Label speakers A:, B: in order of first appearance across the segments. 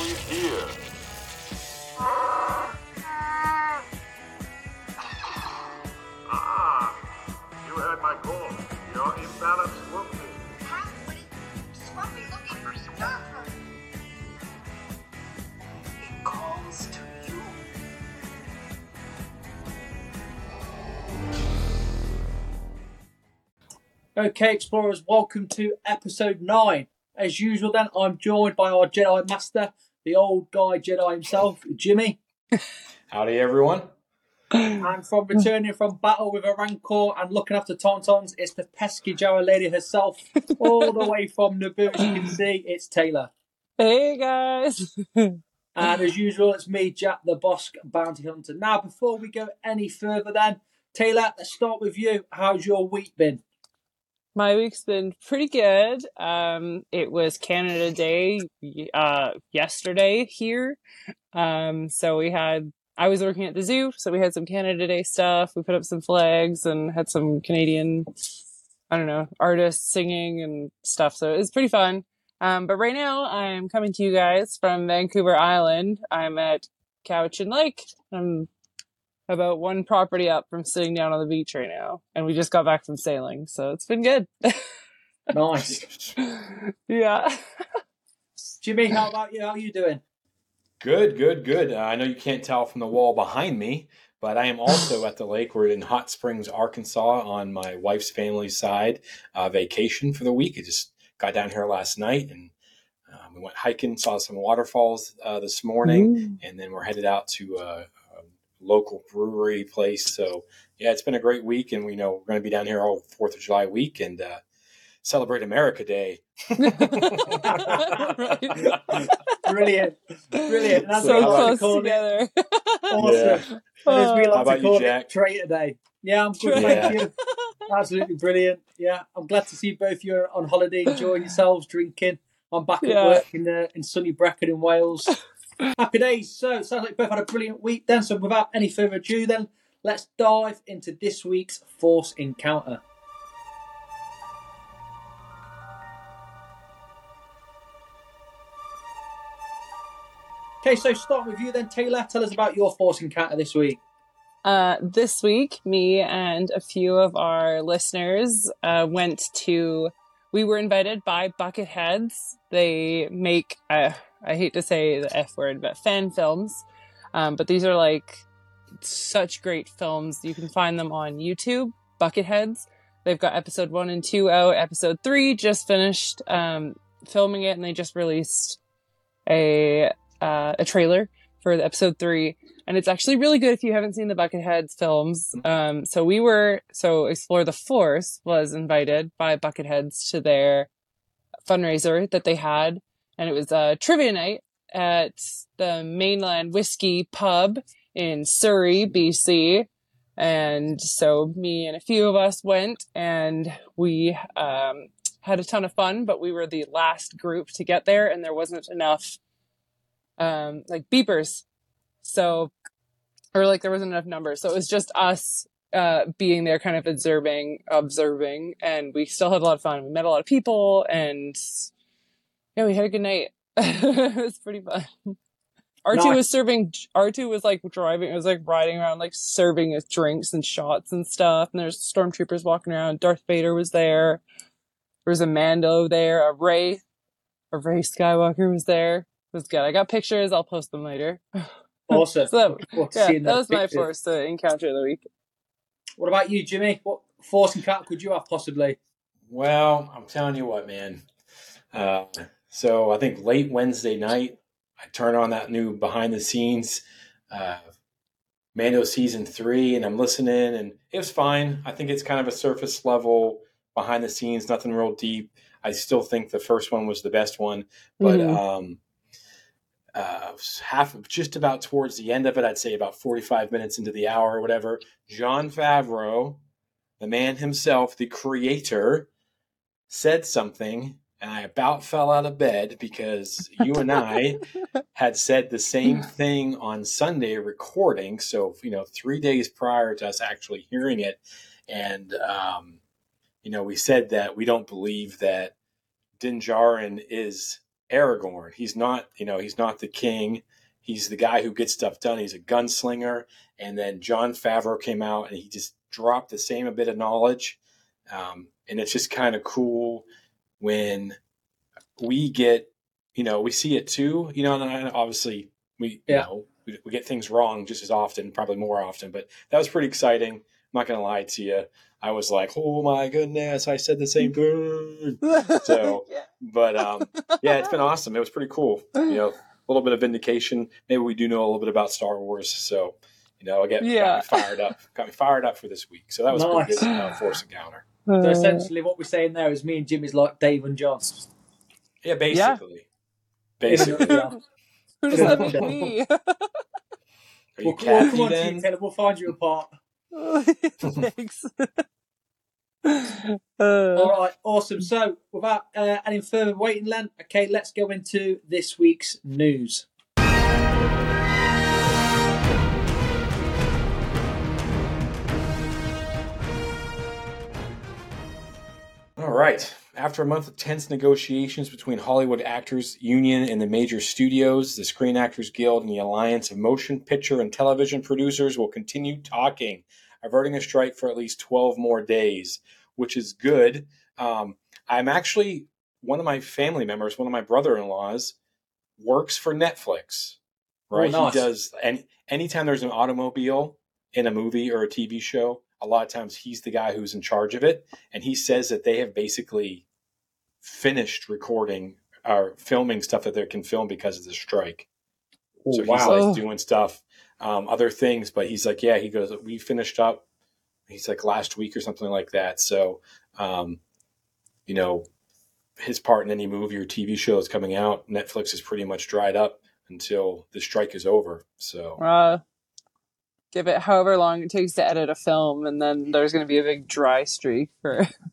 A: we hear? Ah, you heard my call. You're imbalanced, Wolfie.
B: Huh? What is Scruffy looking for stuff? It calls to you.
C: Okay, explorers, welcome to episode 9. As usual, then, I'm joined by our Jedi Master, the old guy Jedi himself, Jimmy.
D: Howdy, everyone.
C: And from returning from battle with a Rancor and looking after Tauntauns, it's the pesky Jara lady herself, all the way from Naboo, as you can see, it's Taylor.
E: Hey guys.
C: And as usual, it's me, Jack the Bossk Bounty Hunter. Now, before we go any further, then, Taylor, let's start with you. How's your week been?
E: My week's been pretty good. Um, it was Canada Day uh, yesterday here. Um, so we had, I was working at the zoo, so we had some Canada Day stuff. We put up some flags and had some Canadian, I don't know, artists singing and stuff. So it was pretty fun. Um, but right now I'm coming to you guys from Vancouver Island. I'm at Couch Cowichan Lake. I'm about one property up from sitting down on the beach right now. And we just got back from sailing, so it's been good.
C: Nice.
E: yeah.
C: Jimmy, how about you? How are you doing?
D: Good, good, good. Uh, I know you can't tell from the wall behind me, but I am also at the lake. We're in Hot Springs, Arkansas, on my wife's family side, uh, vacation for the week. I just got down here last night and um, we went hiking, saw some waterfalls uh, this morning, and then we're headed out to a, a local brewery place. So, yeah, it's been a great week, and we know we're going to be down here all Fourth of July week and uh, celebrate America Day.
C: Brilliant. Brilliant. That's
E: so
C: what I like to
E: close together.
C: Awesome. And as we
E: Oh.
C: like
D: How about
C: to
D: you,
C: call
D: Jack?
C: it, Traitor Day. Yeah, I'm good,
E: Traitor.
C: thank you. Absolutely brilliant. Yeah, I'm glad to see both of you on holiday, enjoying yourselves, drinking. I'm back at
E: Yeah.
C: work in uh, in sunny Brecon in Wales. Happy days. So, it sounds like both had a brilliant week then. So, without any further ado, then, let's dive into this week's Force Encounter. Okay, so start with you then, Taylor. Tell us about your Force Encounter this week.
E: Uh, this week, me and a few of our listeners uh, went to. We were invited by Bucketheads. They make, uh, I hate to say the F word, but fan films. Um, but these are like such great films. You can find them on YouTube, Bucketheads. They've got episode one and two out. Episode three just finished um, filming it, and they just released a uh, a trailer for episode three and it's actually really good if you haven't seen the Bucketheads films. Um, so we were so Explore the Force was invited by Bucketheads to their fundraiser that they had, and it was a trivia night at the Mainland Whiskey Pub in Surrey, BC. And so me and a few of us went, and we um, had a ton of fun. But we were the last group to get there, and there wasn't enough um, like beepers so or like there wasn't enough numbers so it was just us uh being there kind of observing observing and we still had a lot of fun we met a lot of people and yeah we had a good night it was pretty fun R2
C: Nice.
E: was serving R2 was like driving it was like riding around like serving us drinks and shots and stuff and there's stormtroopers walking around Darth Vader was there there was a Mando there a Rey a Rey Skywalker was there it was good I got pictures I'll post them later
C: Awesome.
E: So,
C: Looking forward to
E: yeah, that
C: those
E: was my
C: pictures.
E: force uh, encounter of the week.
C: What about you, Jimmy? What Force Encounter could you have possibly?
D: Well, I'm telling you what, man. Uh, so I think late Wednesday night, I turn on that new behind the scenes uh, Mando season three, and I'm listening, and it was fine. I think it's kind of a surface level behind the scenes, nothing real deep. I still think the first one was the best one, but
E: Mhm.
D: um, uh, half just about towards the end of it, I'd say about 45 minutes into the hour or whatever, Jon Favreau, the man himself, the creator, said something, and I about fell out of bed because you and I had said the same thing on Sunday recording. So, you know, three days prior to us actually hearing it. And, um, you know, we said that we don't believe that Din Djarin is Aragorn. He's not, you know, he's not the king. He's the guy who gets stuff done. He's a gunslinger. And then Jon Favreau came out and he just dropped the same a bit of knowledge. Um, and it's just kind of cool when we get, you know, we see it too. You know, and obviously we, you
C: Yeah.
D: know, we, we get things wrong just as often, probably more often. But that was pretty exciting. I'm not going to lie to you. I was like, oh my goodness, I said the same thing. So,
E: Yeah.
D: but um, yeah, it's been awesome. It was pretty cool. You know, a little bit of vindication. Maybe we do know a little bit about Star Wars, so you know, I get
E: Yeah.
D: got me fired up. Got me fired up for this week. So that was
C: Nice.
D: pretty good. Uh, Force Encounter.
C: So essentially, what we're saying there is me and Jimmy's like Dave and Jon.
D: Yeah, basically. Basically.
C: Yeah.
E: Who does that make me?
D: Are you
C: We'll, we'll come
D: Kathy
C: on to you,
D: then?
C: We'll find you apart.
E: Thanks. Uh,
C: All right, awesome. So, without uh, any further waiting, Len, okay, let's go into this week's news.
D: All right. After a month of tense negotiations between Hollywood Actors Union and the major studios, the Screen Actors Guild and the Alliance of Motion Picture and Television Producers will continue talking, averting a strike for at least 12 more days, which is good. Um, I'm actually one of my family members, one of my brother-in-laws, works for Netflix. Right?
C: Oh, nice.
D: He does any anytime there's an automobile in a movie or a TV show, a lot of times he's the guy who's in charge of it and he says that they have basically finished recording or filming stuff that they can film because of the strike.
C: Oh,
D: so he's like doing stuff, um, other things, but he's like, yeah, he goes, we finished up. He's like last week or something like that. So, um, you know, his part in any movie or TV show is coming out. Netflix is pretty much dried up until the strike is over. So,
E: uh, give it however long it takes to edit a film, and then there's going to be a big dry streak for everything.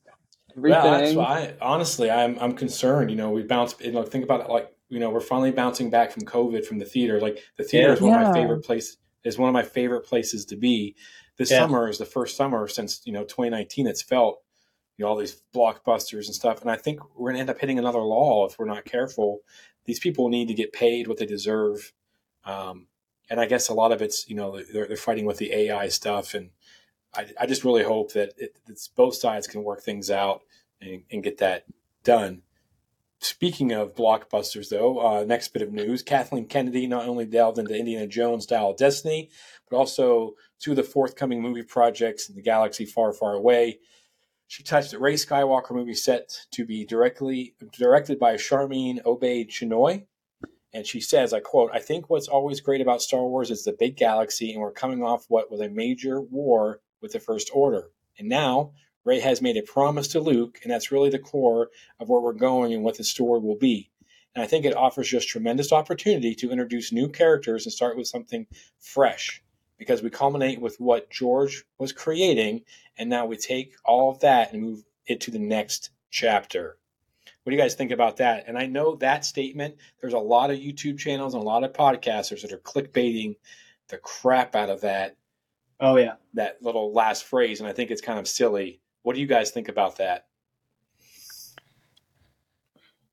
D: Yeah, that's why. Honestly, I'm I'm concerned. You know, we bounce. You know, think about it. Like you know, we're finally bouncing back from COVID from the theater. Like the theater
C: Yeah.
D: is one of my favorite places. Is one of my favorite places to be. This
C: Yeah.
D: summer is the first summer since you know 2019. It's felt you know all these blockbusters and stuff. And I think we're gonna end up hitting another law if we're not careful. These people need to get paid what they deserve. Um, and I guess a lot of it's you know they're, they're fighting with the AI stuff and. I, I just really hope that it, both sides can work things out and, and get that done. Speaking of blockbusters, though, uh, next bit of news Kathleen Kennedy not only delved into Indiana Jones of Destiny, but also two of the forthcoming movie projects in the galaxy far, far away. She touched that Rey Skywalker movie set to be directly directed by Sharmeen Obaid-Chinoy. And she says, I quote, I think what's always great about Star Wars is the big galaxy, and we're coming off what was a major war with the First Order. And now Rey has made a promise to Luke, and that's really the core of where we're going and what the story will be. And I think it offers just tremendous opportunity to introduce new characters and start with something fresh because we culminate with what George was creating, and now we take all of that and move it to the next chapter. What do you guys think about that? And I know that statement, there's a lot of YouTube channels and a lot of podcasters that are clickbaiting the crap out of that
C: Oh yeah.
D: that little last phrase, and I think it's kind of silly. What do you guys think about that?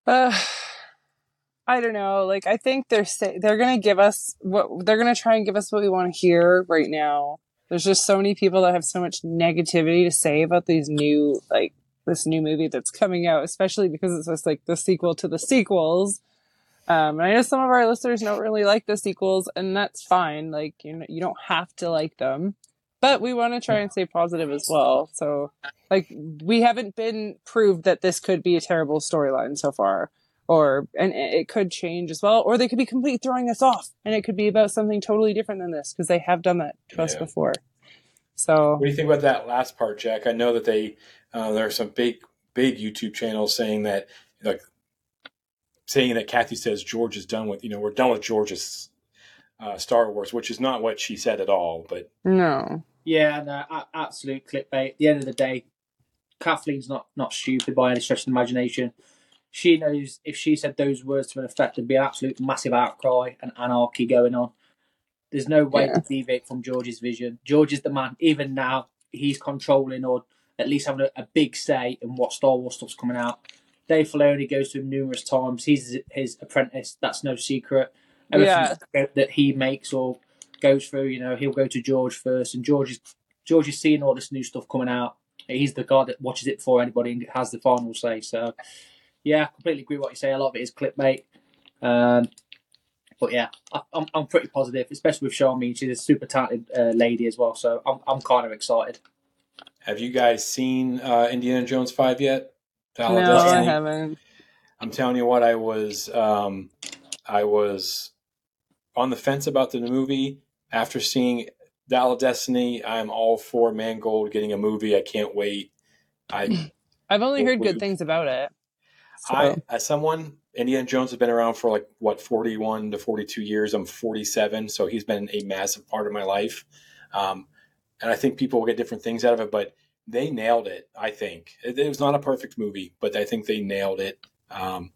E: Uh, I don't know. Like, I think they're say- they're gonna give us what they're gonna try and give us what we want to hear right now. There's just so many people that have so much negativity to say about these new like this new movie that's coming out, especially because it's just like the sequel to the sequels. Um, and I know some of our listeners don't really like the sequels, and that's fine. Like, you know, you don't have to like them, but we want to try and stay positive as well. So, like, we haven't been proved that this could be a terrible storyline so far, or and it could change as well, or they could be completely throwing us off, and it could be about something totally different than this because they have done that to us before. So,
D: What do you think about that last part, Jack? I know that they uh, there are some big big YouTube channels saying that like saying that Kathy says George is done with you know we're done with George's uh, Star Wars, which is not what she said at all. But
E: no,
C: Yeah, no, absolute clickbait. At the end of the day, Kathleen's not not stupid by any stretch of the imagination. She knows if she said those words to an effect, there'd be an absolute massive outcry and anarchy going on. There's no way
E: Yeah.
C: to deviate from George's vision. George is the man. Even now, he's controlling or at least having a, a big say in what Star Wars stuff's coming out. Dave Filoni goes to him numerous times. He's his apprentice. That's no secret. Everything that he makes or goes through, you know, he'll go to George first, and George is George is seeing all this new stuff coming out. He's the guy that watches it before anybody and has the final say. So, yeah, completely agree with what you say. A lot of it is clickbait. Um, but yeah, I, I'm, I'm pretty positive, especially with Sean She's a super talented uh, lady as well. So I'm, I'm kind of excited.
D: Have you guys seen uh, Indiana Jones 5 yet?
E: no, I haven't.
D: I'm telling you what, I was um, I was on the fence about the movie. After seeing Dial of Destiny, I'm all for Mangold getting a movie. I can't wait. I
E: I've only heard good things about it.
D: So. I, as someone, Indiana Jones has been around for like what 41 to 42 years. I'm 47, so he's been a massive part of my life. Um, and I think people will get different things out of it, but they nailed it. I think it, it was not a perfect movie, but I think they nailed it. Um,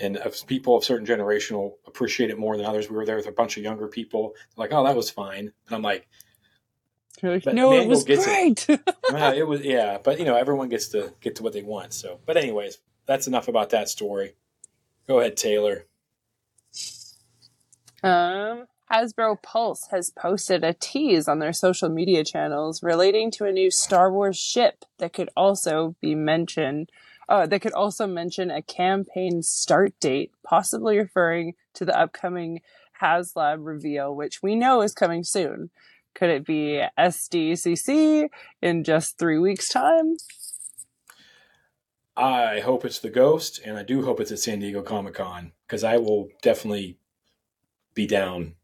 D: and people of certain generation will appreciate it more than others. We were there with a bunch of younger people, like, "Oh, that was fine," and I'm like,
E: like "No, it was great."
D: It. well, it was, yeah, but you know, everyone gets to get to what they want. So, but anyways, that's enough about that story. Go ahead, Taylor.
E: Um, Hasbro Pulse has posted a tease on their social media channels relating to a new Star Wars ship that could also be mentioned uh, they could also mention a campaign start date, possibly referring to the upcoming HasLab reveal, which we know is coming soon. Could it be SDCC in just three weeks' time?
D: I hope it's the Ghost, and I do hope it's at San Diego Comic Con because I will definitely be down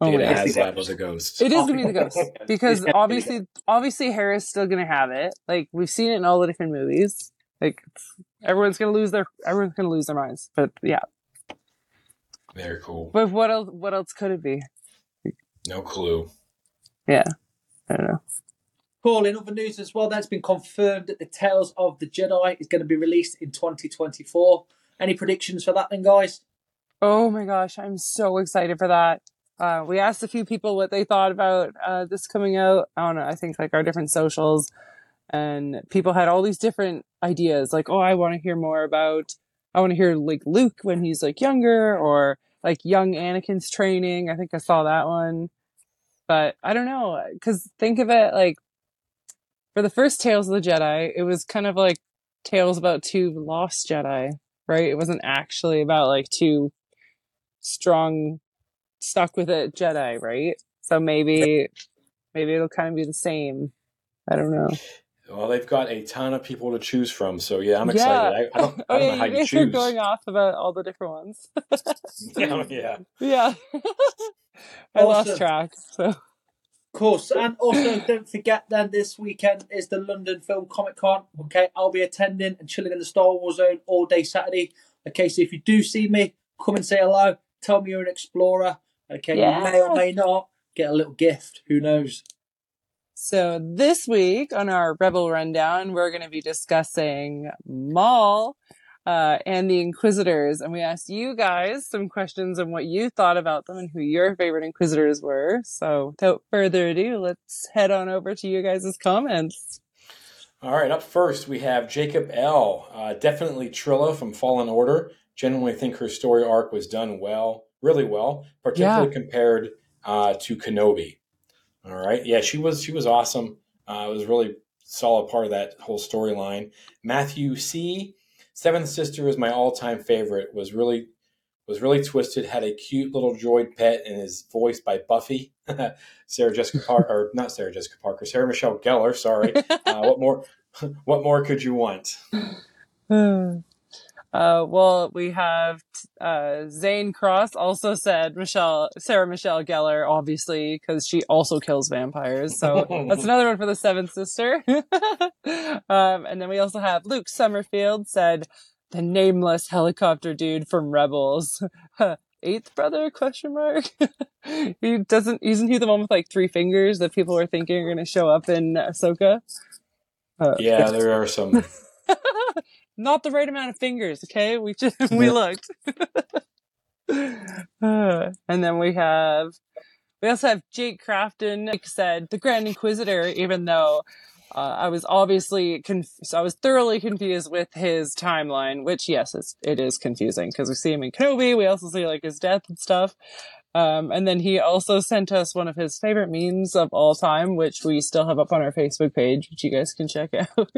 D: oh to oh, get a HasLab of the Ghost.
E: It is gonna be the Ghost because obviously, obviously, Hera's still gonna have it. Like we've seen it in all the different movies. Like everyone's gonna lose their everyone's gonna lose their minds. But yeah.
D: Very cool.
E: But what else what else could it be?
D: No clue.
E: Yeah. I don't know.
C: Paul, in other news as well, that's been confirmed that the Tales of the Jedi is going to be released in 2024. Any predictions for that then, guys?
E: Oh my gosh, I'm so excited for that. Uh, we asked a few people what they thought about uh, this coming out. Know. I think like our different socials and people had all these different ideas like oh i want to hear more about i want to hear like luke when he's like younger or like young anakin's training i think i saw that one but i don't know because think of it like for the first tales of the jedi it was kind of like tales about two lost jedi right it wasn't actually about like two strong stuck with it jedi right so maybe maybe it'll kind of be the same i don't know
D: well, they've got a ton of people to choose from, so yeah, I'm excited. Yeah. I, I, don't, I don't
E: oh,
D: know how you,
E: you
D: choose.
E: going off about all the different ones.
D: yeah, oh, yeah,
E: yeah. I lost track. So,
C: course, and also don't forget then this weekend is the London Film Comic Con. Okay, I'll be attending and chilling in the Star Wars Zone all day Saturday. Okay, so if you do see me, come and say hello. Tell me you're an explorer. Okay, yeah. you may or may not get a little gift. Who knows?
E: So this week on our Rebel Rundown, we're going to be discussing Maul uh, and the Inquisitors, and we asked you guys some questions on what you thought about them and who your favorite Inquisitors were. So without further ado, let's head on over to you guys' comments.
D: All right, up first we have Jacob L. Uh, definitely Trilla from Fallen Order. Genuinely think her story arc was done well, really well, particularly yeah. compared uh, to Kenobi. All right. Yeah, she was she was awesome. Uh, it was really solid part of that whole storyline. Matthew C. Seventh Sister is my all time favorite. Was really was really twisted. Had a cute little droid pet and is voiced by Buffy, Sarah Jessica Parker, or not Sarah Jessica Parker, Sarah Michelle Gellar. Sorry. Uh, what more? What more could you want?
E: Uh, well, we have uh, Zane Cross also said Michelle, Sarah Michelle Gellar, obviously, because she also kills vampires. So that's another one for the seventh sister. um, and then we also have Luke Summerfield said the nameless helicopter dude from Rebels. Eighth brother? Question mark. he doesn't. Isn't he the one with like three fingers that people are thinking are going to show up in Ahsoka?
D: Uh, yeah, there are some
E: not the right amount of fingers. Okay, we just we looked. and then we have we also have Jake Crafton. Like said, the Grand Inquisitor, even though uh, I was obviously conf- so I was thoroughly confused with his timeline, which yes, it's, it is confusing because we see him in Kenobi, we also see like his death and stuff. Um, and then he also sent us one of his favorite memes of all time, which we still have up on our Facebook page, which you guys can check out.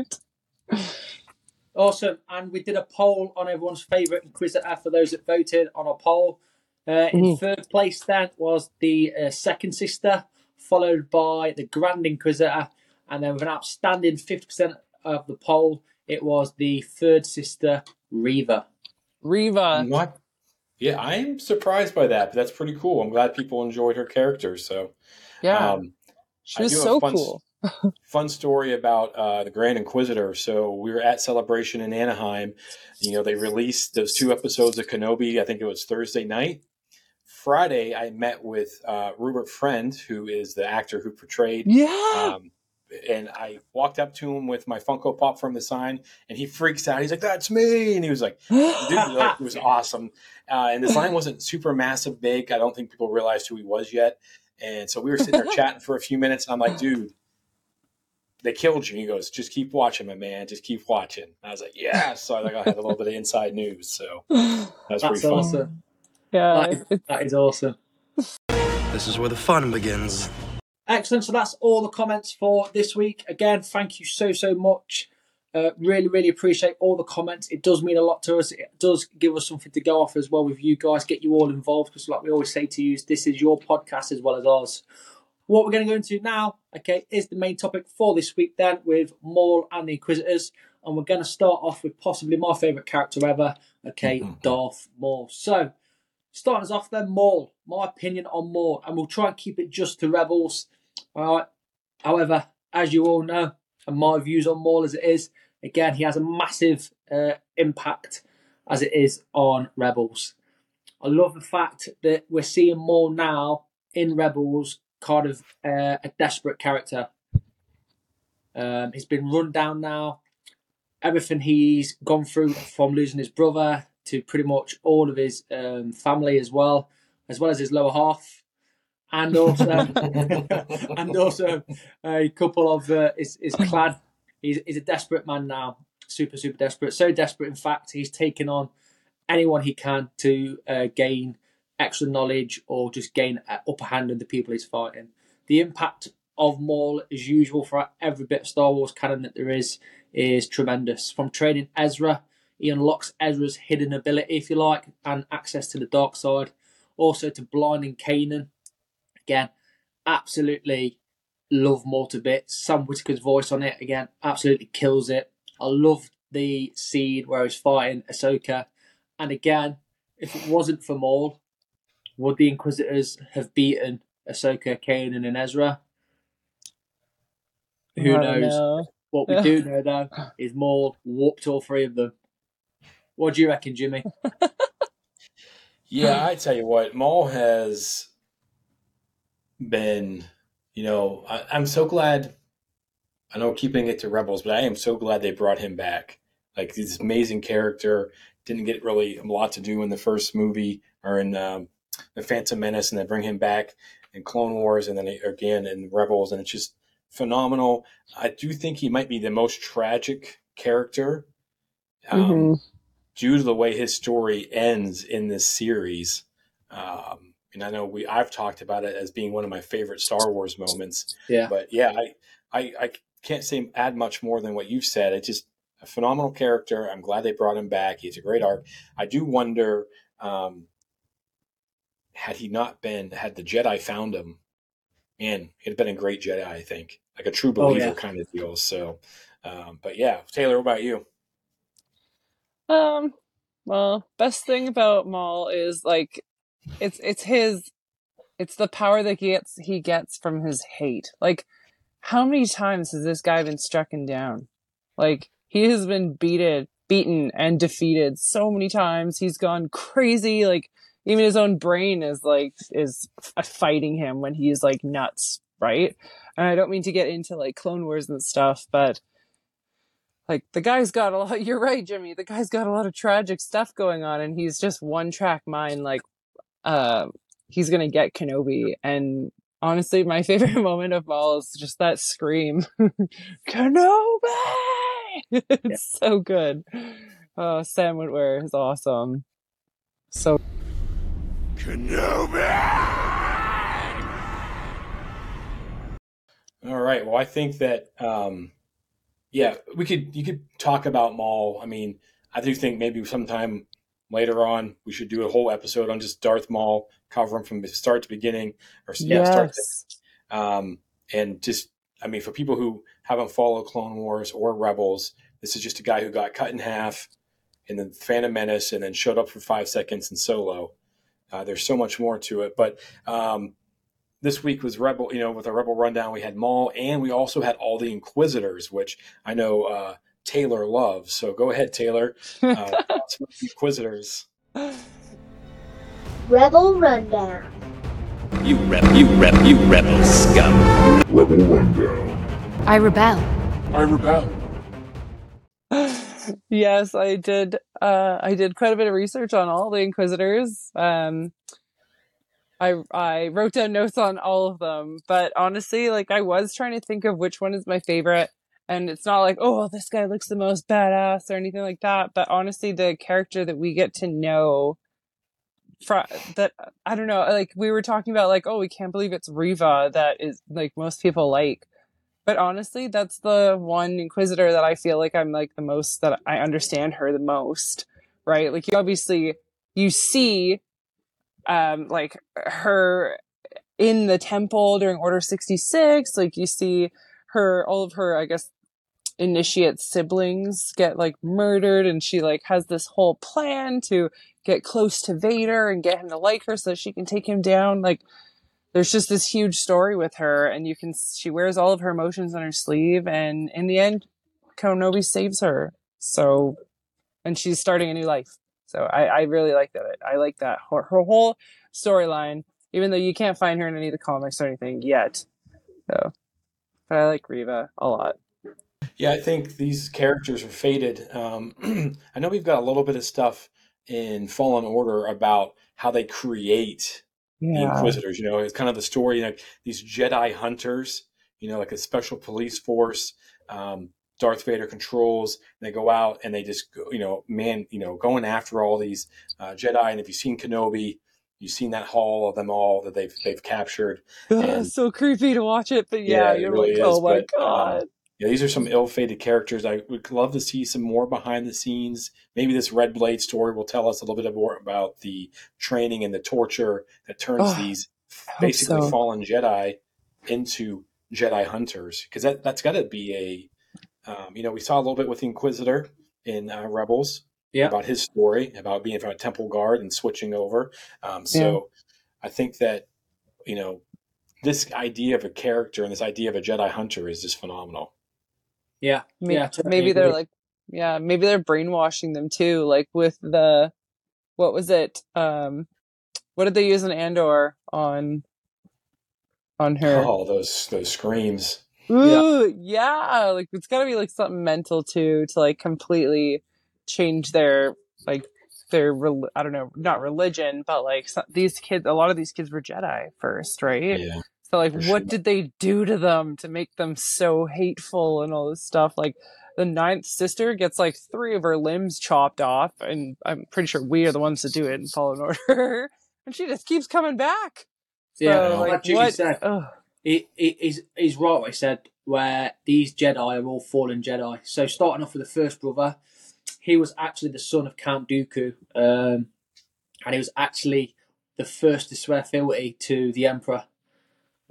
C: Awesome. And we did a poll on everyone's favourite Inquisitor for those that voted on a poll. Uh, in
E: Mhm.
C: third place, then, was the uh, second sister, followed by the Grand Inquisitor. And then with an outstanding 50% of the poll, it was the third sister, Reva.
E: Riva.
D: Not, yeah, I'm surprised by that, but that's pretty cool. I'm glad people enjoyed her character. So,
E: Yeah.
D: um,
E: she was so
D: fun-
E: cool.
D: Fun story about uh, the Grand Inquisitor. So we were at Celebration in Anaheim. You know, they released those two episodes of Kenobi. I think it was Thursday night. Friday, I met with uh, Rupert Friend, who is the actor who portrayed.
E: Yeah.
D: Um, and I walked up to him with my Funko Pop from the sign, and he freaks out. He's like, "That's me!" And he was like, dude, like, it was awesome. Uh, and the sign wasn't super massive big. I don't think people realized who he was yet. And so we were sitting there chatting for a few minutes. And I'm like, dude, they killed you. And he goes, just keep watching, my man. Just keep watching. And I was like, yeah. So I like I had a little bit of inside news. So that was
C: That's
D: pretty fun.
C: awesome.
E: yeah.
C: That is, that is awesome.
F: This is where the fun begins.
C: Excellent. So that's all the comments for this week. Again, thank you so, so much. Uh, really, really appreciate all the comments. It does mean a lot to us. It does give us something to go off as well with you guys, get you all involved because, like we always say to you, this is your podcast as well as ours. What we're going to go into now, okay, is the main topic for this week then with Maul and the Inquisitors. And we're going to start off with possibly my favourite character ever, okay, Darth Maul. So, starting us off then, Maul. My opinion on Maul, and we'll try and keep it just to Rebels. All right. However, as you all know, and my views on Maul as it is, again, he has a massive uh, impact as it is on Rebels. I love the fact that we're seeing Maul now in Rebels, kind of uh, a desperate character. Um, he's been run down now. Everything he's gone through from losing his brother to pretty much all of his um, family as well, as well as his lower half, and also and also a couple of uh, his, his clan. He's, he's a desperate man now, super super desperate. So desperate, in fact, he's taken on anyone he can to uh, gain extra knowledge or just gain an upper hand on the people he's fighting. The impact of Maul, as usual, for every bit of Star Wars canon that there is, is tremendous. From training Ezra, he unlocks Ezra's hidden ability, if you like, and access to the dark side. Also to blinding Kanan. Again, absolutely love Maul to bits. Sam Whitaker's voice on it, again, absolutely kills it. I love the scene where he's fighting Ahsoka. And again, if it wasn't for Maul, would the Inquisitors have beaten Ahsoka, Kanan, and Ezra? Who knows?
E: know.
C: What we do know though is Maul whooped all three of them. What do you reckon, Jimmy?
D: Yeah, I tell you what, Maul has been, you know, I, I'm so glad. I know keeping it to Rebels, but I am so glad they brought him back. Like this amazing character didn't get really a lot to do in the first movie or in um, the Phantom Menace, and then bring him back in Clone Wars, and then again in Rebels, and it's just phenomenal. I do think he might be the most tragic character. Um,
E: Mhm.
D: due to the way his story ends in this series. Um, and I know we I've talked about it as being one of my favorite Star Wars moments.
C: Yeah.
D: But yeah, I I, I can't say add much more than what you've said. It's just a phenomenal character. I'm glad they brought him back. He's a great arc. I do wonder um, had he not been had the Jedi found him, man, he'd have been a great Jedi. I think like a true
C: Oh,
D: believer
C: yeah.
D: kind of deal. So, um, but yeah, Taylor, what about you?
E: Um, well, best thing about Maul is like it's it's his it's the power that he gets he gets from his hate. Like how many times has this guy been strucken down? Like he has been beaten beaten and defeated so many times. He's gone crazy like even his own brain is like is fighting him when he's like nuts, right? And I don't mean to get into like Clone Wars and stuff, but like the guy's got a lot you're right jimmy the guy's got a lot of tragic stuff going on and he's just one track mind like uh he's gonna get kenobi and honestly, my favorite moment of all is just that scream, Kenobi. it's so good. Oh, Sam Witwer is awesome. So
D: All right. Well, I think that, um, yeah, we could you could talk about Maul. I mean, I do think maybe sometime later on we should do a whole episode on just Darth Maul, cover him from start to beginning, or yeah, start to,
E: yes,
D: um, and just I mean, for people who haven't followed Clone Wars or Rebels, this is just a guy who got cut in half in the Phantom Menace and then showed up for five seconds in Solo. Uh, there's so much more to it, but um, this week was Rebel. You know, with a Rebel rundown, we had Maul, and we also had all the Inquisitors, which I know uh, Taylor loves. So go ahead, Taylor. Uh, thoughts Inquisitors.
G: Rebel Rundown.
H: You rebel, you rebel, you rebel scum.
A: Rebel Rundown.
I: I rebel.
A: I rebel.
E: Yes, I did. Uh, I did quite a bit of research on all the Inquisitors. Um, I I wrote down notes on all of them, but honestly, like I was trying to think of which one is my favorite, and it's not like oh this guy looks the most badass or anything like that. But honestly, the character that we get to know, from that I don't know, like we were talking about, like oh we can't believe it's Riva that is like most people like, but honestly, that's the one Inquisitor that I feel like I'm like the most that I understand her the most, right? Like you obviously you see um like her in the temple during order 66 like you see her all of her i guess initiate siblings get like murdered and she like has this whole plan to get close to vader and get him to like her so she can take him down like there's just this huge story with her and you can she wears all of her emotions on her sleeve and in the end Kenobi saves her so and she's starting a new life so I, I really like that. I like that her, her whole storyline, even though you can't find her in any of the comics or anything yet. So, but I like Riva a lot.
D: Yeah, I think these characters are faded. Um, I know we've got a little bit of stuff in Fallen Order about how they create the Inquisitors. You know, it's kind of the story like these Jedi hunters. You know, like a special police force. Um, Darth Vader controls. And they go out and they just, go, you know, man, you know, going after all these uh, Jedi. And if you've seen Kenobi, you've seen that haul of them all that they've they've captured.
E: Ugh,
D: And-
E: so creepy to watch it, but yeah,
D: Yeah,
E: you're
D: really
E: like,
D: is,
E: oh my
D: but, um,
E: god.
D: Yeah, these are some ill-fated characters. I would love to see some more behind the scenes. Maybe this Red Blade story will tell us a little bit more about the training and the torture that turns
E: Oh,
D: these basically
E: so.
D: fallen Jedi into Jedi hunters. Because that that's got to be a, um, you know, we saw a little bit with the Inquisitor in uh, Rebels
C: Yeah.
D: about his story about being from a temple guard and switching over. Um, so I think that you know this idea of a character and this idea of a Jedi hunter is just phenomenal.
C: Yeah,
E: May-
C: yeah. totally
E: maybe they're like, yeah, maybe they're brainwashing them too, like with the, what was it? Um, what did they use in Andor on, on her?
D: Oh, those those screams.
E: Ooh, yeah. Like it's gotta be like something mental too to like completely change their like their rel- I don't know, not religion, but like so- these kids. A lot of these kids were Jedi first, right?
D: Yeah.
E: So like, what did they do to them to make them so hateful and all this stuff? Like the ninth sister gets like three of her limbs chopped off, and I'm pretty sure we are the ones that do it in Fallen Order, and she just keeps coming back. So
C: Yeah,
E: like
C: like
E: what?
C: said.
E: Ugh.
C: He, he, he's, he's right what he said, where these Jedi are all fallen Jedi. So starting off with the first brother, he was actually the son of Count Dooku, um, and he was actually the first to swear fealty to the Emperor.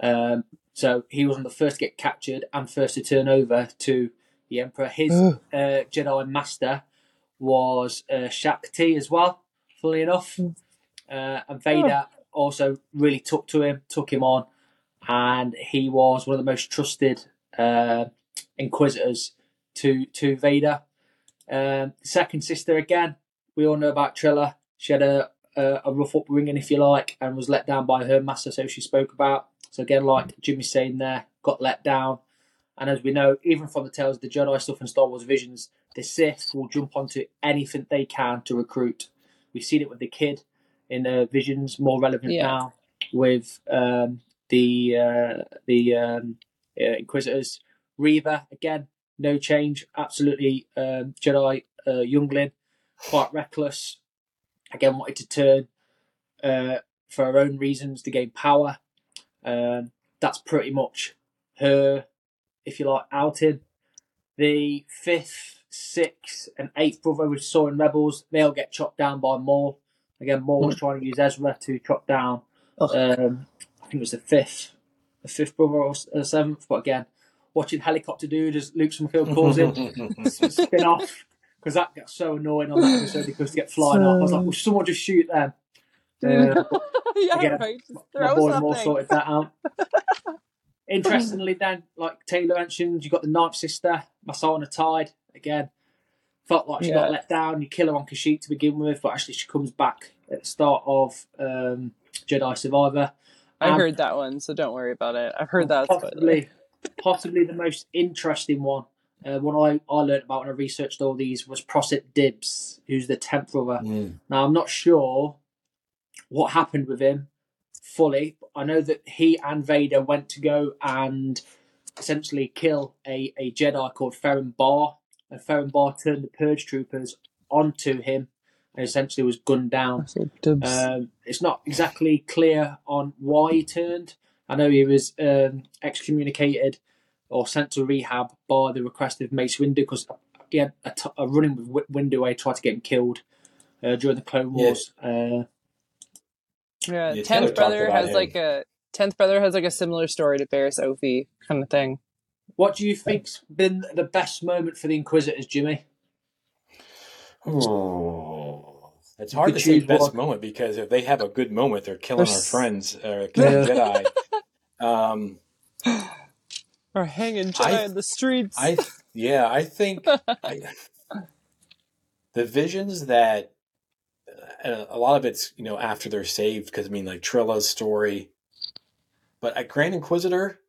C: Um, so he was one of the first to get captured and first to turn over to the Emperor. His uh, Jedi master was uh, Shaak Ti as well, funnily enough. Uh, and Vader also really took to him, took him on, and he was one of the most trusted uh, inquisitors to to Vader. Um, second sister again, we all know about Trilla. She had a, a a rough upbringing, if you like, and was let down by her master. So she spoke about. So again, like Jimmy's saying there, got let down. And as we know, even from the tales of the Jedi stuff and Star Wars visions, the Sith will jump onto anything they can to recruit. We've seen it with the kid in the visions, more relevant
E: Yeah.
C: now with um, the uh, the um, uh, Inquisitors. Reva again, no change. Absolutely um, Jedi uh, youngling, quite reckless. Again, wanted to turn uh, for her own reasons to gain power. Um, that's pretty much her, if you like, outing. The fifth, sixth, and eighth brother we saw in Rebels, they'll get chopped down by Maul. Again, Maul was trying to use Ezra to chop down. Um, I think it was the fifth, the fifth brother or s- uh, seventh. But again, watching helicopter dude as Luke Summerfield calls him spin off because that gets so annoying on that episode because to get flying off. I was like, will someone just shoot them? Uh,
E: yeah,
C: Again,
E: right. Just
C: my
E: throw
C: boy more
E: something.
C: sorted that out. Interestingly, then, like Taylor mentioned, you got the ninth sister, Masana Tide. Again, felt like she
E: Yeah.
C: got let down. You kill her on Kashyyyk to begin with, but actually she comes back at the start of um, Jedi Survivor.
E: I heard that one, so don't worry about it. I've heard that.
C: possibly, possibly the most interesting one. Uh, one I, I learned about when I researched all these was Prosset Dibs, who's the tenth brother.
D: Mm.
C: Now I'm not sure what happened with him fully. I know that he and Vader went to go and essentially kill a, a Jedi called Ferren Barr, and Ferren Barr turned the Purge troopers onto him and essentially was gunned down. Um, it's not exactly clear on why he turned. I know he was um, excommunicated or sent to rehab by the request of Mace Windu because he had a, t- a run-in with Wi- Windu where he tried to get him killed uh, during the Clone
D: Yeah.
C: Wars. Uh,
E: yeah,
D: Yeah,
E: tenth brother has
D: him.
E: like a tenth brother has like a similar story to Barriss Offee kind of thing.
C: what do you think's been the best moment for the Inquisitors, Jimmy?
D: Oh, it's hard to say best
C: one.
D: moment because if they have a good moment, they're killing
E: They're
D: our
E: s-
D: friends, uh, killing Jedi. Um,
E: Or hanging Jedi
D: I-
E: in the streets.
D: I yeah, I think I, the visions that a lot of it's you know after they're saved because I mean like Trilla's story, but at Grand Inquisitor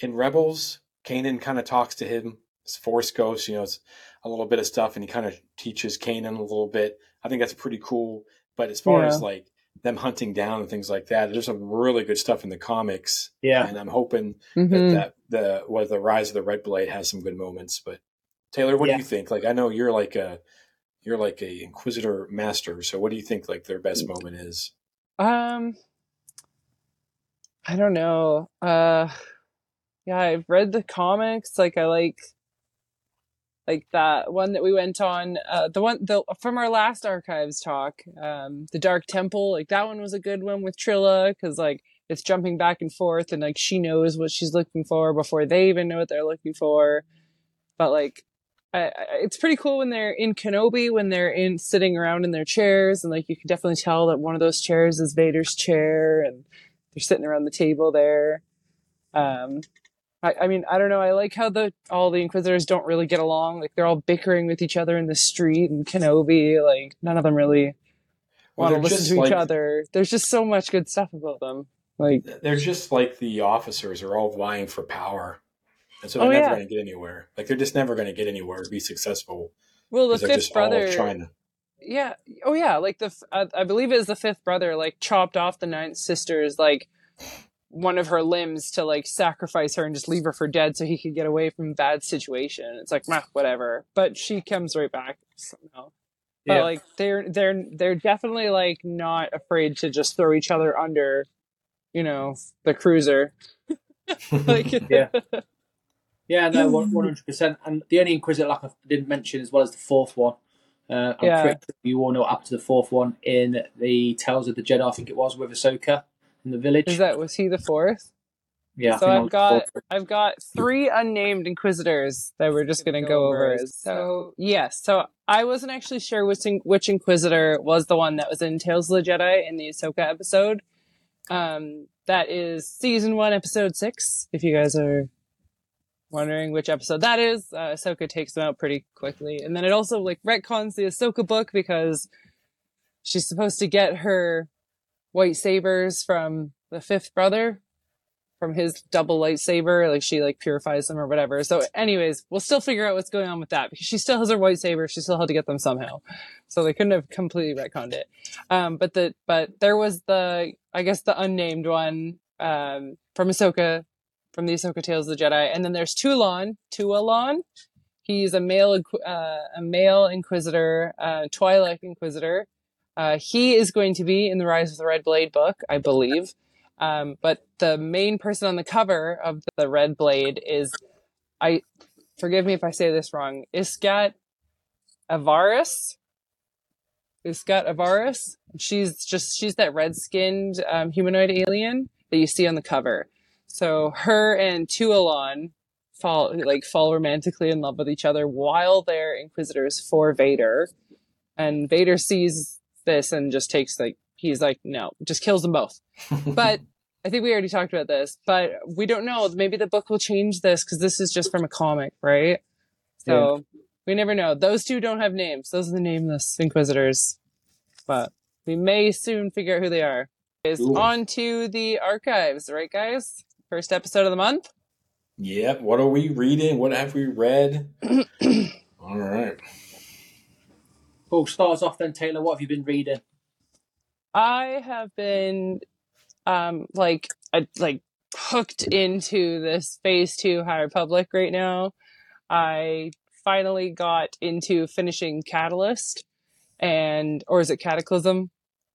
D: in Rebels, Kanan kind of talks to him. His Force Ghost, you know, it's a little bit of stuff, and he kind of teaches Kanan a little bit. I think that's pretty cool. But as far
E: Yeah.
D: as like them hunting down and things like that, there's some really good stuff in the comics,
C: Yeah,
D: and I'm hoping
E: Mhm.
D: that, that the was the rise of the red blade has some good moments but taylor what
C: Yeah.
D: do you think like i know you're like a you're like a inquisitor master so what do you think like their best
E: Mm.
D: moment is
E: Um, I don't know. Uh, yeah, I've read the comics. Like, I like, like that one that we went on. Uh, the one the from our last archives talk. Um, the Dark Temple. Like that one was a good one with Trilla because like it's jumping back and forth, and like she knows what she's looking for before they even know what they're looking for. But like. I, it's pretty cool when they're in Kenobi when they're in sitting around in their chairs and like you can definitely tell that one of those chairs is Vader's chair and they're sitting around the table there. Um, I, I mean, I don't know. I like how the all the Inquisitors don't really get along. Like they're all bickering with each other in the street and Kenobi. Like none of them really
D: Well,
E: want to listen to each
D: like-
E: other. There's just so much good stuff about them. Like
D: they're just like the officers are all vying for power and so they're
E: Oh,
D: never
E: yeah.
D: going to get anywhere like they're just never going to get anywhere or be successful
E: well, the fifth brother.
D: to
E: Yeah. Oh, yeah. Like the, I believe it was the fifth brother, like chopped off the ninth sister's, like one of her limbs to like sacrifice her and just leave her for dead so he could get away from bad situation. It's like, meh, whatever. But she comes right back somehow. But
C: yeah.
E: like they're they're they're definitely like not afraid to just throw each other under, you know, the cruiser. like
C: Yeah. Yeah, no, one hundred percent. And the only Inquisitor, like I didn't mention, as well as the fourth one. Uh, I'm
E: Yeah.
C: pretty sure you all know up to the fourth one in the Tales of the Jedi. I think it was with Ahsoka in the village.
E: Is that was he the fourth?
C: yeah, I
E: so
C: think
E: I've got
C: fourth.
E: I've got three unnamed inquisitors that we're just gonna go over. So yes, so I wasn't actually sure which in- which inquisitor was the one that was in Tales of the Jedi in the Ahsoka episode. Um, that is season one, episode six. If you guys are wondering which episode that is, uh, Ahsoka takes them out pretty quickly, and then it also like retcons the Ahsoka book because she's supposed to get her white sabers from the fifth brother from his double lightsaber. Like she like purifies them or whatever. So anyways we'll still figure out what's going on with that because she still has her white saber. She still had to get them somehow. So they couldn't have completely retconned it. Um but the but there was the i guess the unnamed one um, from Ahsoka, from the Ahsoka Tales of the Jedi, and then there's Tulon, Tualon. He's a male, uh, a male Inquisitor, uh, Twilight Inquisitor. Uh, he is going to be in the Rise of the Red Blade book, I believe. Um, but the main person on the cover of the Red Blade is, I forgive me if I say this wrong, Iskat Avaris. Iskat Avaris. She's just she's that red skinned um, humanoid alien that you see on the cover. So her and Tualon fall like fall romantically in love with each other while they're inquisitors for Vader. And Vader sees this and just takes like he's like no, just kills them both. But I think we already talked about this, but we don't know. Maybe the book will change this because this is just from a comic, right? So we never know. Those two don't have names. Those are the nameless inquisitors. But we may soon figure out who they are. Is on to the archives, right, guys? First episode of the month.
D: Yep. What are we reading? What have we read? All right.
C: Cool. Starts off then, Taylor. What have you been reading?
E: I have been um like I, like hooked into this phase two High Republic right now. I finally got into finishing Catalyst and or is it Cataclysm?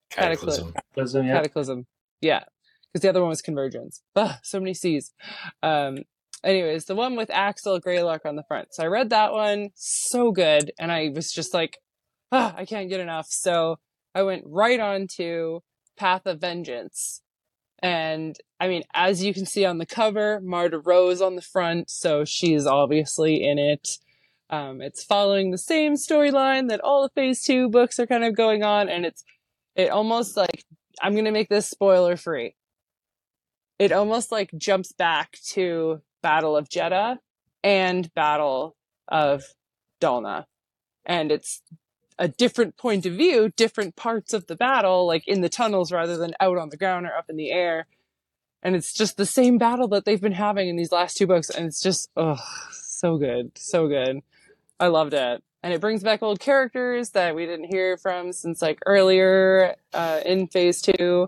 D: Cataclysm.
C: Cataclysm, yeah.
E: Cataclysm. Yeah. Because the other one was Convergence. Ugh, so many C's. Um anyways, the one with Axel Greylock on the front. So I read that one, so good, and I was just like, ah, I can't get enough. So I went right on to Path of Vengeance. And I mean, as you can see on the cover, Marda Ro's on the front, so she's obviously in it. Um, it's following the same storyline that all the Phase Two books are kind of going on, and it's it almost like I'm gonna make this spoiler free. It almost like jumps back to Battle of Jedha and Battle of Dalna, and it's a different point of view, different parts of the battle, like in the tunnels rather than out on the ground or up in the air. And it's just the same battle that they've been having in these last two books, and it's just oh, so good, so good. I loved it, and it brings back old characters that we didn't hear from since like earlier uh, in Phase Two.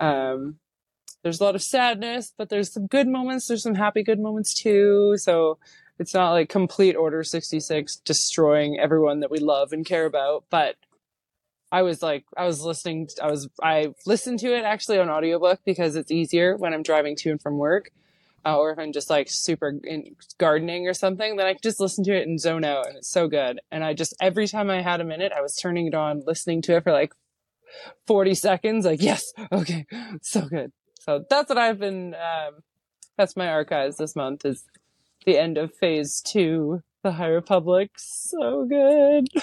E: Um, there's a lot of sadness, but there's some good moments. There's some happy good moments too. So it's not like complete Order 66 destroying everyone that we love and care about, but I was like, I was listening, I was, I listened to it actually on audiobook because it's easier when I'm driving to and from work. Uh, or if I'm just like super in gardening or something, then I can just listen to it and zone out and it's so good. And I just, every time I had a minute, I was turning it on, listening to it for like 40 seconds. Like, yes, okay, so good. So that's what I've been, um, that's my archives this month is the end of phase two, the High Republic. So good.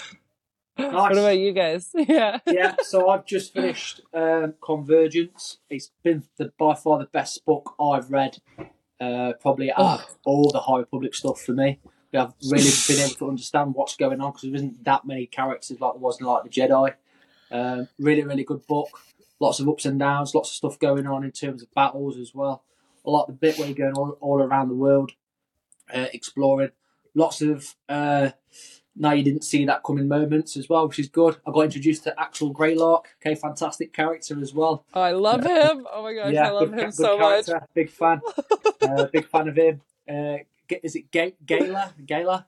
C: Nice.
E: What about you guys? Yeah.
C: yeah, so I've just finished um, Convergence. It's been the, by far the best book I've read, uh, probably out of all the High Republic stuff for me. I've really been able to understand what's going on because there isn't that many characters like there was in like the Jedi. Um, really, really good book. Lots of ups and downs, lots of stuff going on in terms of battles as well. I like the bit where you're going all, all around the world, uh, exploring. Lots of uh, now you didn't see that coming moments as well, which is good. I got introduced to Axel Greylock. Okay, fantastic character as well.
E: Oh, I love him. Oh my gosh, I love
C: good,
E: him
C: good
E: so much.
C: Big fan. uh, big fan of him. Uh, is it Ga- Gala? Gala?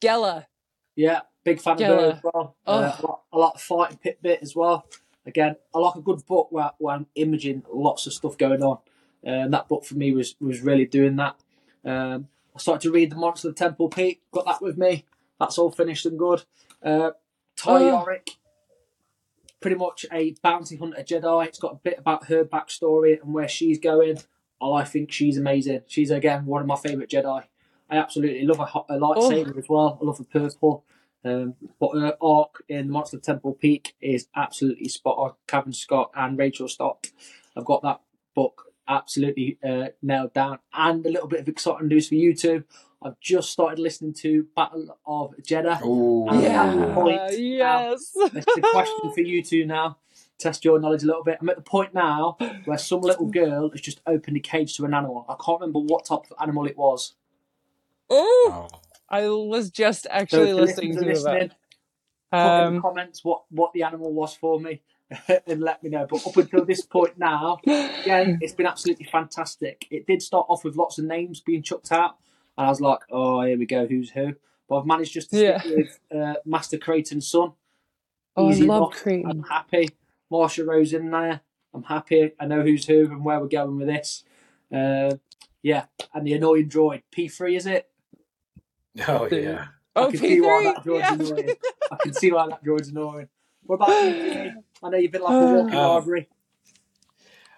E: Gela.
C: Yeah, big fan of her as well. Uh,
E: Oh.
C: a, lot, a lot of fighting pit bit as well. Again, I like a good book where, where I'm imaging lots of stuff going on. And that book for me was was really doing that. Um, I started to read The Monster of Temple Peak. Got that with me. That's all finished and good. Uh, Ty
E: Oh.
C: Yorrick, pretty much a bounty hunter Jedi. It's got a bit about her backstory and where she's going. I think she's amazing. She's again one of my favourite Jedi. I absolutely love a, hot- a lightsaber as well. I love the purple. Um, but her arc in the Monster Temple Peak is absolutely spot on. Cavan Scott and Rachael Stott have got that book absolutely uh, nailed down. And a little bit of exciting news for you two. I've just started listening to Battle of Jedha.
D: Ooh.
C: And
E: Yeah.
C: at the point
E: yes.
C: This is a question for you two now. Test your knowledge a little bit. I'm at the point now where some little girl has just opened a cage to an animal. I can't remember what type of animal it was.
E: Oh,
D: Oh.
E: I was just actually
C: the
E: listening
C: listeners
E: to that.
C: put in the
E: Um,
C: comments what, what the animal was for me. and let me know. But up until this point now, yeah, it's been absolutely fantastic. It did start off with lots of names being chucked out, and I was like, oh, here we go, who's who? But I've managed just to
E: Yeah.
C: stick with uh, Master Creighton Sun.
E: Oh, I
C: Easy
E: love
C: knock.
E: Creighton.
C: I'm happy. Marda Ro's in there. I'm happy. I know who's who and where we're going with this. Uh, yeah, and the annoying droid P3 is it?
D: Oh yeah.
C: I
E: Oh,
C: can see why that
E: P3?
C: droid's
E: Yeah.
C: annoying. I can see why that droid's annoying. What about you, I know you've been like a walking
D: Um,
C: library.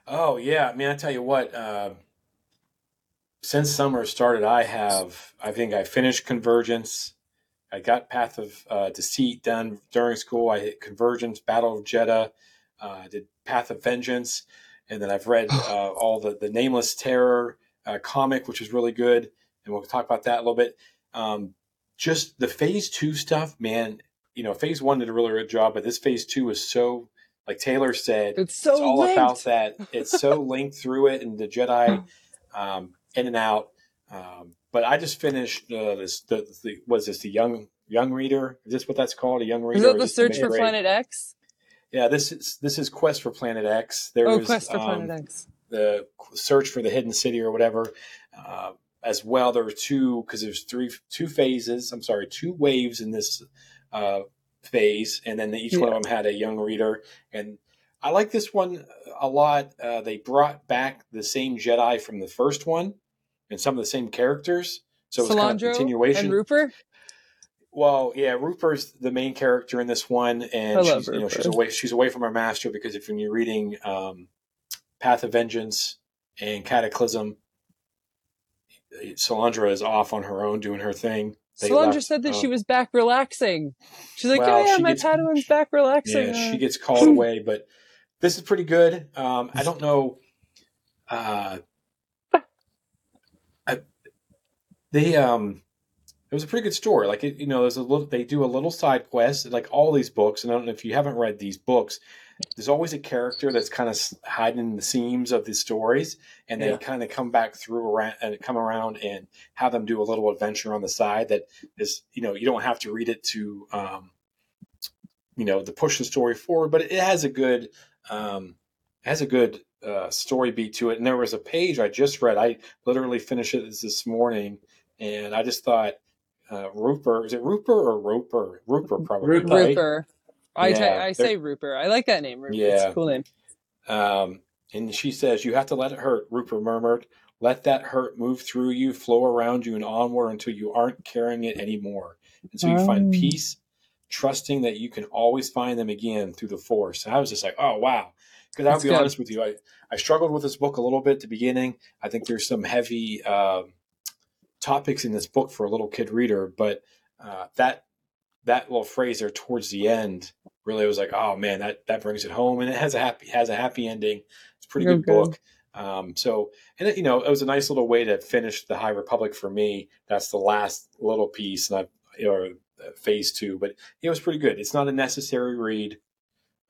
D: Oh yeah, I mean, I tell you what. Uh, since summer started, I have. I think I finished Convergence. I got Path of uh, Deceit done during school. I hit Convergence, Battle of Jedha. Uh, I did Path of Vengeance, and then I've read uh, all the the Nameless Terror uh, comic, which is really good, and we'll talk about that a little bit. Um, just the Phase Two stuff, man. You know, Phase One did a really good job, but this Phase Two is so, like Taylor said,
E: It's so
D: it's all
E: linked.
D: about that. It's so linked through it, and the Jedi um, in and out. Um, but I just finished uh, this. The, the was this the young young reader? Is this what that's called? A young reader?
E: Is that the search for? Planet X?
D: Yeah, this is this is Quest for Planet X. There
E: Oh,
D: was,
E: Quest for
D: um,
E: Planet X.
D: the search for the hidden city or whatever. Uh, as well, there were two because there's three two phases. I'm sorry, two waves in this uh, phase, and then each one of them had a young reader. And I like this one a lot. Uh, they brought back the same Jedi from the first one, and some of the same characters. So it's kind of continuation.
E: and Rupert.
D: Well, yeah, Rupert's the main character in this one, and she's you know she's away she's away from her master because if when you're reading um, Path of Vengeance and Cataclysm, Silandra is off on her own doing her thing. They
E: Silandra
D: left-
E: said that
D: oh,
E: she was back relaxing. She's like,
D: Well,
E: oh yeah,
D: she
E: my
D: gets-
E: Padawan's back relaxing.
D: Yeah,
E: Uh,
D: she gets called away, but this is pretty good. Um, I don't know. Uh, I, they um, it was a pretty good story. Like it, you know, there's a little. They do a little side quest, like all these books. And I don't know if you haven't read these books. There's always a character that's kind of hiding in the seams of the stories, and they
C: Yeah.
D: kind of come back through around and come around and have them do a little adventure on the side. That is, you know, you don't have to read it to, um, you know, to push the story forward, but it has a good, um, has a good uh, story beat to it. And there was a page I just read. I literally finished it this, this morning, and I just thought, uh, Rupert, is it Rupert or Roper? Rupert, probably.
C: Rupert.
D: right?
E: I
D: Yeah,
E: t- I say Rupert. I like that name. Rupert. It's a cool name.
D: Um, and she says, You have to let it hurt, Rupert murmured. Let that hurt move through you, flow around you, and onward until you aren't carrying it anymore. Until you find
E: Oh.
D: peace, trusting that you can always find them again through the force. And I was just like, Oh, wow. Because I'll be
E: good.
D: honest with you, I, I struggled with this book a little bit at the beginning. I think there's some heavy um, topics in this book for a little kid reader, but uh, that that little phrase there towards the end really was like, oh man, that that brings it home, and it has a happy has a happy ending. It's a pretty
E: Real
D: good book. Um, so, and it, you know, it was a nice little way to finish the High Republic for me. That's the last little piece, and I or phase two, but it was pretty good. It's not a necessary read,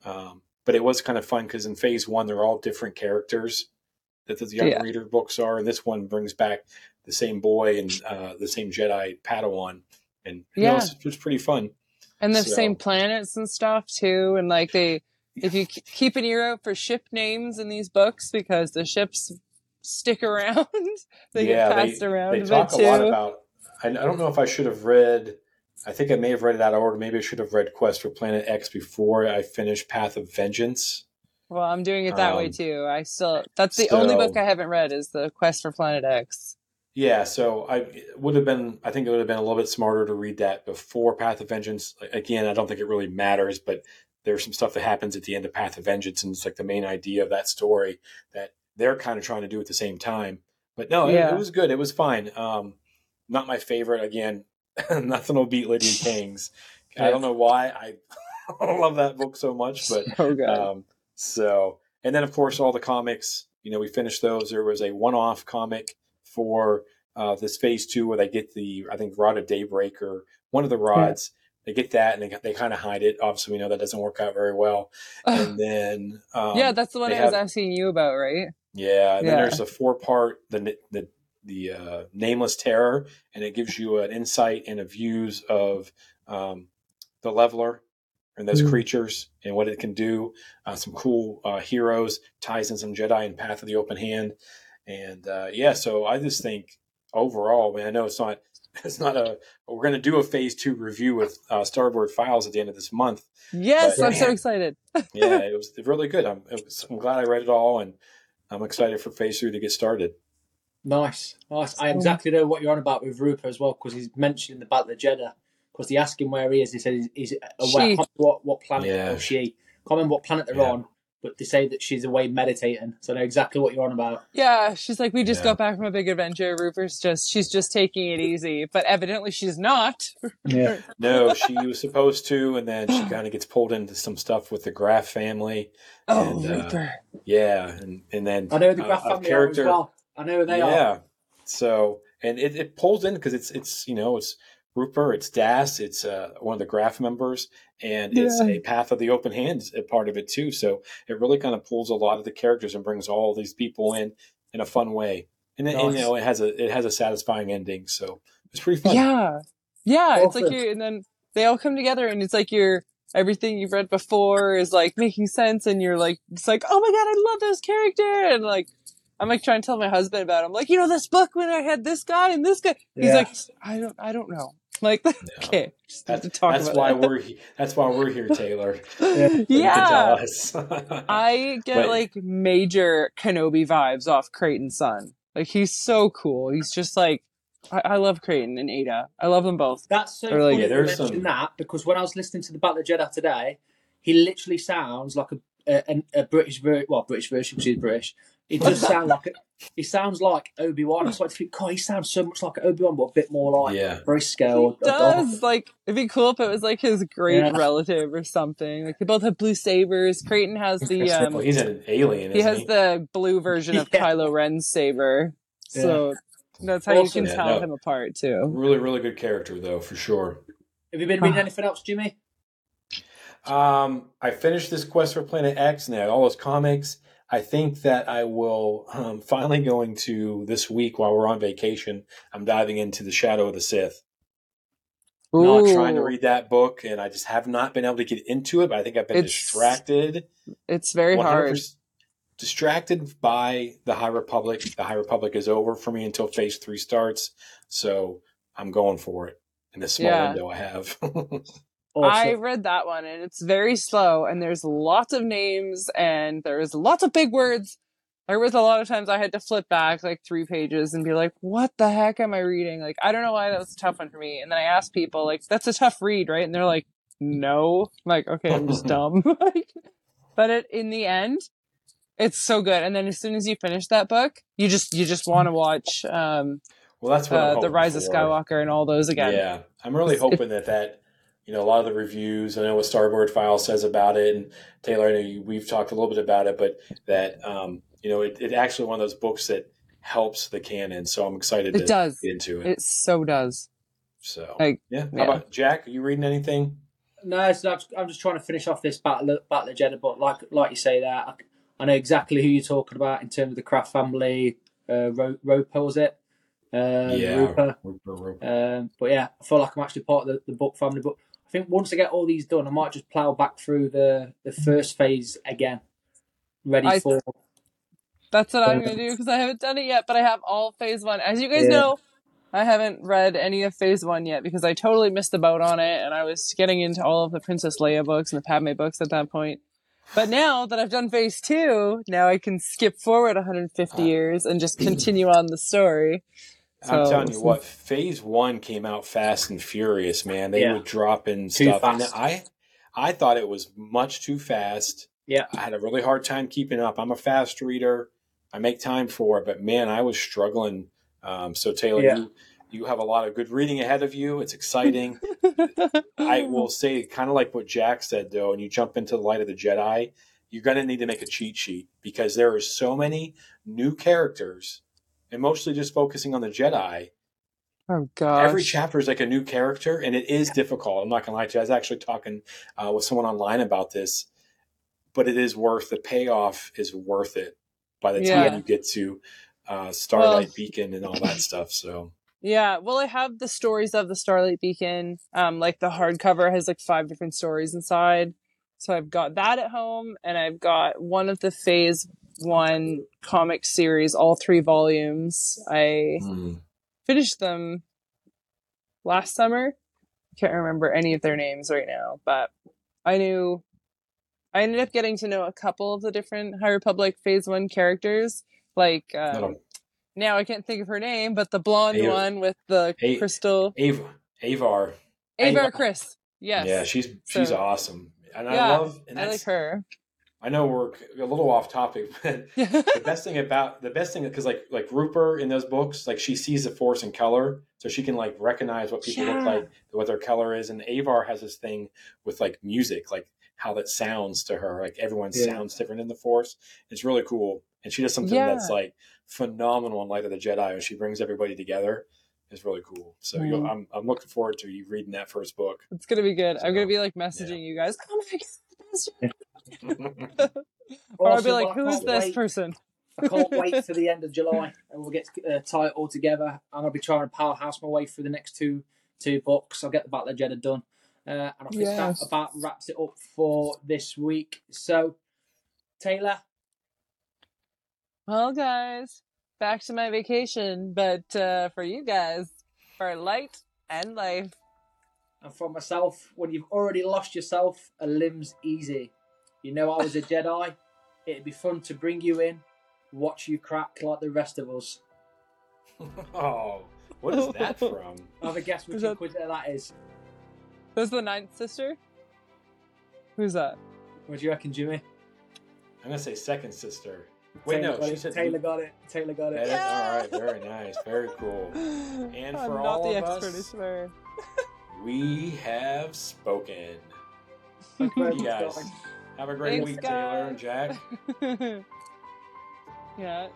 D: um, but it was kind of fun because in phase one they're all different characters that the young
E: Yeah.
D: reader books are, and this one brings back the same boy and uh, the same Jedi Padawan, and
E: Yeah.
D: it's, it's pretty fun.
E: And the
D: So-
E: same planets and stuff too. And like they, if you keep an ear out for ship names in these books because the ships stick around, they get passed around
D: they
E: a
D: talk
E: bit
D: a lot about. I, I don't know if I should have read. I think I may have read it out of order. Maybe I should have read Quest for Planet X before I finished Path of Vengeance.
E: well, I'm doing it that way
D: Um,
E: too. I still, that's the only book I haven't read is the Quest for Planet X.
D: Yeah, so I would have been. I think it would have been a little bit smarter to read that before Path of Vengeance. Again, I don't think it really matters, but there's some stuff that happens at the end of Path of Vengeance, and it's like the main idea of that story that they're kind of trying to do at the same time. But no, it,
E: Yeah.
D: it was good. It was fine. Um, not my favorite. Again, nothing will beat Lydia King's. I don't know why I love that book so much, but
E: Oh
D: um, so, and then of course all the comics. You know, we finished those. There was a one-off comic for uh, this phase two where they get the I think Rod of Daybreak or one of the rods. They get that and they they kind of hide it. Obviously, we know that doesn't work out very well. And then um,
E: yeah, that's the one I was asking you about, right?
D: yeah, and then there's a four-part the the the uh, nameless terror, and it gives you an insight and a views of um, the leveler and those
E: Mm.
D: creatures and what it can do. Uh, some cool uh, heroes, ties in some Jedi and Path of the Open Hand, and uh, yeah. So I just think overall, I man, I know it's not it's not a we're going to do a phase two review with uh, Starboard Files at the end of this month.
E: Yes,
D: But-
E: I'm so excited.
D: Yeah, it was really good. I'm, it was, I'm glad I read it all, and I'm excited for phase three to get started.
C: Nice, nice. I exactly know what you're on about with Rupa as well because he's mentioned the Battle of Jedha. Because they ask him where he is, he said he's, he's away.
E: She.
C: I can't remember what what planet
D: Yeah.
C: or she. Can't remember what planet they're
D: Yeah.
C: on, but they say that she's away meditating. So I know exactly what you're on about.
E: Yeah, she's like, we just
D: Yeah.
E: got back from a big adventure. Rupert's just, she's just taking it easy, but evidently she's not.
C: Yeah,
D: No, she was supposed to, and then she kind of gets pulled into some stuff with the Graf family.
E: Oh,
D: And, uh,
E: Rupert.
D: Yeah, and and then
C: I know the
D: uh,
C: Graf
D: a
C: family are as well. I know who they
D: yeah.
C: are.
D: So and it, it pulls in because it's it's you know it's Rupert, it's Dass, it's uh, one of the Graf members, and it's a Path of the Open Hand a part of it too. So it really kind of pulls a lot of the characters and brings all these people in in a fun way. And, it, and, you know it has a it has a satisfying ending, so it's pretty fun.
E: Yeah. Yeah. It's like you, and then they all come together and it's like you're, everything you've read before is like making sense and you're like, it's like, oh my God, I love this character. And like, I'm like trying to tell my husband about it. I'm like, you know, this book when I had this guy and this guy. He's
C: Yeah.
E: like, I don't, I don't know. Like, okay. Just need
D: That's,
E: to talk
D: that's
E: about
D: why
E: that.
D: we're he- that's why we're here, Taylor.
C: Yeah.
D: You can
E: yeah.
D: tell us.
E: I get
D: But-
E: like major Kenobi vibes off Creighton Sun. Like he's so cool. He's just like I, I love Creighton and Ada. I love them both.
C: That's so
E: They're like-
C: funny
D: Yeah,
C: that
D: there's
C: mentioned
D: some-
C: that because when I was listening to the Battle of Jedha today, he literally sounds like a a, a British ver- well British version because he's British. He does sound like a, he sounds like Obi Wan. I started to think, God, he sounds so much like Obi Wan, but a bit more like
D: Yeah.
C: Briscoe.
E: He
C: or- or
E: does like it'd be cool if it was like his great
C: Yeah.
E: relative or something. Like they both have blue sabers. Creighton has the um
D: he's an alien.
E: he
D: Isn't
E: has
D: he?
E: the blue version of
C: Yeah.
E: Kylo Ren's saber. So that's how you can
D: Yeah,
E: tell
D: no.
E: him apart too.
D: really, really good character though, for sure.
C: Have you been reading anything else, Jimmy?
D: Um, I finished this quest for Planet X and I had all those comics. I think that I will um, finally going to this week while we're on vacation. I'm diving into the Shadow of the Sith. Not trying to read that book, and I just have not been able to get into it. But I think I've been
E: It's
D: distracted.
E: It's very hard.
D: Distracted by the High Republic. The High Republic is over for me until Phase Three starts, so I'm going for it in the small
E: Yeah.
D: window I have.
C: Awesome.
E: I read that one and it's very slow and there's lots of names and there's lots of big words. There was a lot of times I had to flip back like three pages and be like, what the heck am I reading? Like, I don't know why that was a tough one for me. And then I asked people, like, that's a tough read, right? And they're like, no. I'm like, okay, I'm just dumb. But it, in the end, it's so good. And then as soon as you finish that book, you just, you just want to watch, um,
D: well, that's what
E: uh, the Rise of. Skywalker and all those again.
D: Yeah, I'm really hoping that that you know a lot of the reviews. I know what Starboard File says about it, and Taylor, I know you, we've talked a little bit about it, but that um, you know it, it actually one of those books that helps the canon. So I'm excited
E: It
D: to
E: does.
D: get into it.
E: It so does.
D: so
E: Like,
D: yeah. How
E: yeah.
D: about Jack? Are you reading anything?
C: No, so I'm, I'm just trying to finish off this battle, battle of Jedha. But like, like you say, that I, I know exactly who you're talking about in terms of the Kraft family. Uh, Ro- Roper was it? Um,
D: yeah,
C: Roper.
D: Roper, Roper.
C: Um, but yeah, I feel like I'm actually part of the, the book family. But I think once I get all these done, I might just plow back through the the first phase again, ready
E: I-
C: for.
E: That's what I'm gonna do because I haven't done it yet, but I have all phase one. As you guys
C: Yeah.
E: know, I haven't read any of phase one yet because I totally missed the boat on it and I was getting into all of the Princess Leia books and the Padme books at that point. But now that I've done phase two, now I can skip forward 150 years and just continue on the story.
D: I'm
E: So-
D: telling you what, Phase One came out fast and furious, man. They
C: Yeah.
D: would drop in
C: Too
D: stuff, and. I, I thought it was much too fast.
C: Yeah.
D: I had a really hard time keeping up. I'm a fast reader. I make time for it, but man, I was struggling. Um, so Taylor,
C: Yeah.
D: you you have a lot of good reading ahead of you. It's exciting. I will say, kind of like what Jack said, though, and you jump into the light of the Jedi, you're going to need to make a cheat sheet because there are so many new characters, and mostly just focusing on the Jedi.
E: Oh gosh.
D: Every chapter is like a new character, and it is difficult. I'm not going to lie to you. I was actually talking uh, with someone online about this, but it is worth the payoff is worth it by the time you get to uh, Starlight
E: Well-
D: Beacon and all that stuff. So
E: Yeah, well, I have the stories of the Starlight Beacon. Um, like the hardcover has like five different stories inside. So I've got that at home, and I've got one of the Phase One comic series, all three volumes. I
D: Mm.
E: finished them last summer. Can't remember any of their names right now, but I knew. I ended up getting to know a couple of the different High Republic Phase One characters, like um,
D: Little
E: now I can't think of her name, but the blonde
D: Ava-
E: one with the
D: A-
E: crystal
D: Ava, Avar.
E: Ava
C: Ava.
E: Kriss. Yes.
D: Yeah, she's she's
E: So-
D: awesome, and I
E: Yeah,
D: love. And
E: I like her.
D: I know we're a little off topic, but the best thing about the best thing because like like Rupert in those books, like she sees the force in color, so she can like recognize what people
E: Yeah.
D: look like, what their color is. And Avar has this thing with like music, like how that sounds to her. Like everyone
C: Yeah.
D: sounds different in the force. It's really cool, and she does something
E: Yeah.
D: that's like phenomenal in Light of the Jedi, and she brings everybody together. It's really cool. So you'll,
E: Mhm.
D: I'm I'm looking forward to you reading that first book.
E: It's gonna be good. I'm gonna be like messaging you guys. Oh my god.
D: Yeah,
E: Or I'll be like, who is this
C: wait.
E: person?
C: I can't wait for the end of July, and we'll get to uh, tie it all together. I'm gonna be trying to powerhouse my way through the next two two books. I'll get the Battle of Jedha done, uh, and I think
E: Yes.
C: that about wraps it up for this week. So, Taylor,
E: Well, guys, back to my vacation, but uh, for you guys, for light and life.
C: and for myself, when you've already lost yourself, a limb's easy. You know I was a Jedi. It'd be fun to bring you in, watch you crack like the rest of us.
D: oh, what is that from?
C: Have a guess which
E: Is that-
C: Inquisitor that is.
E: Who's the ninth sister? Who's that?
C: What do you reckon, Jimmy?
D: I'm gonna say second sister. Wait,
C: Taylor
D: no, she
C: it.
D: said
C: Taylor got it. Taylor got
D: That
C: it.
D: is- all right, very nice, very cool.
E: And
D: for
E: I'm not
D: all
E: the
D: of
E: expert, I
D: us-
E: swear.
D: We have spoken.
C: Thank you very
D: You
C: much,
D: guys
C: guys.
D: Have a great
E: Thanks,
D: week, Taylor and. Jack.
E: yeah,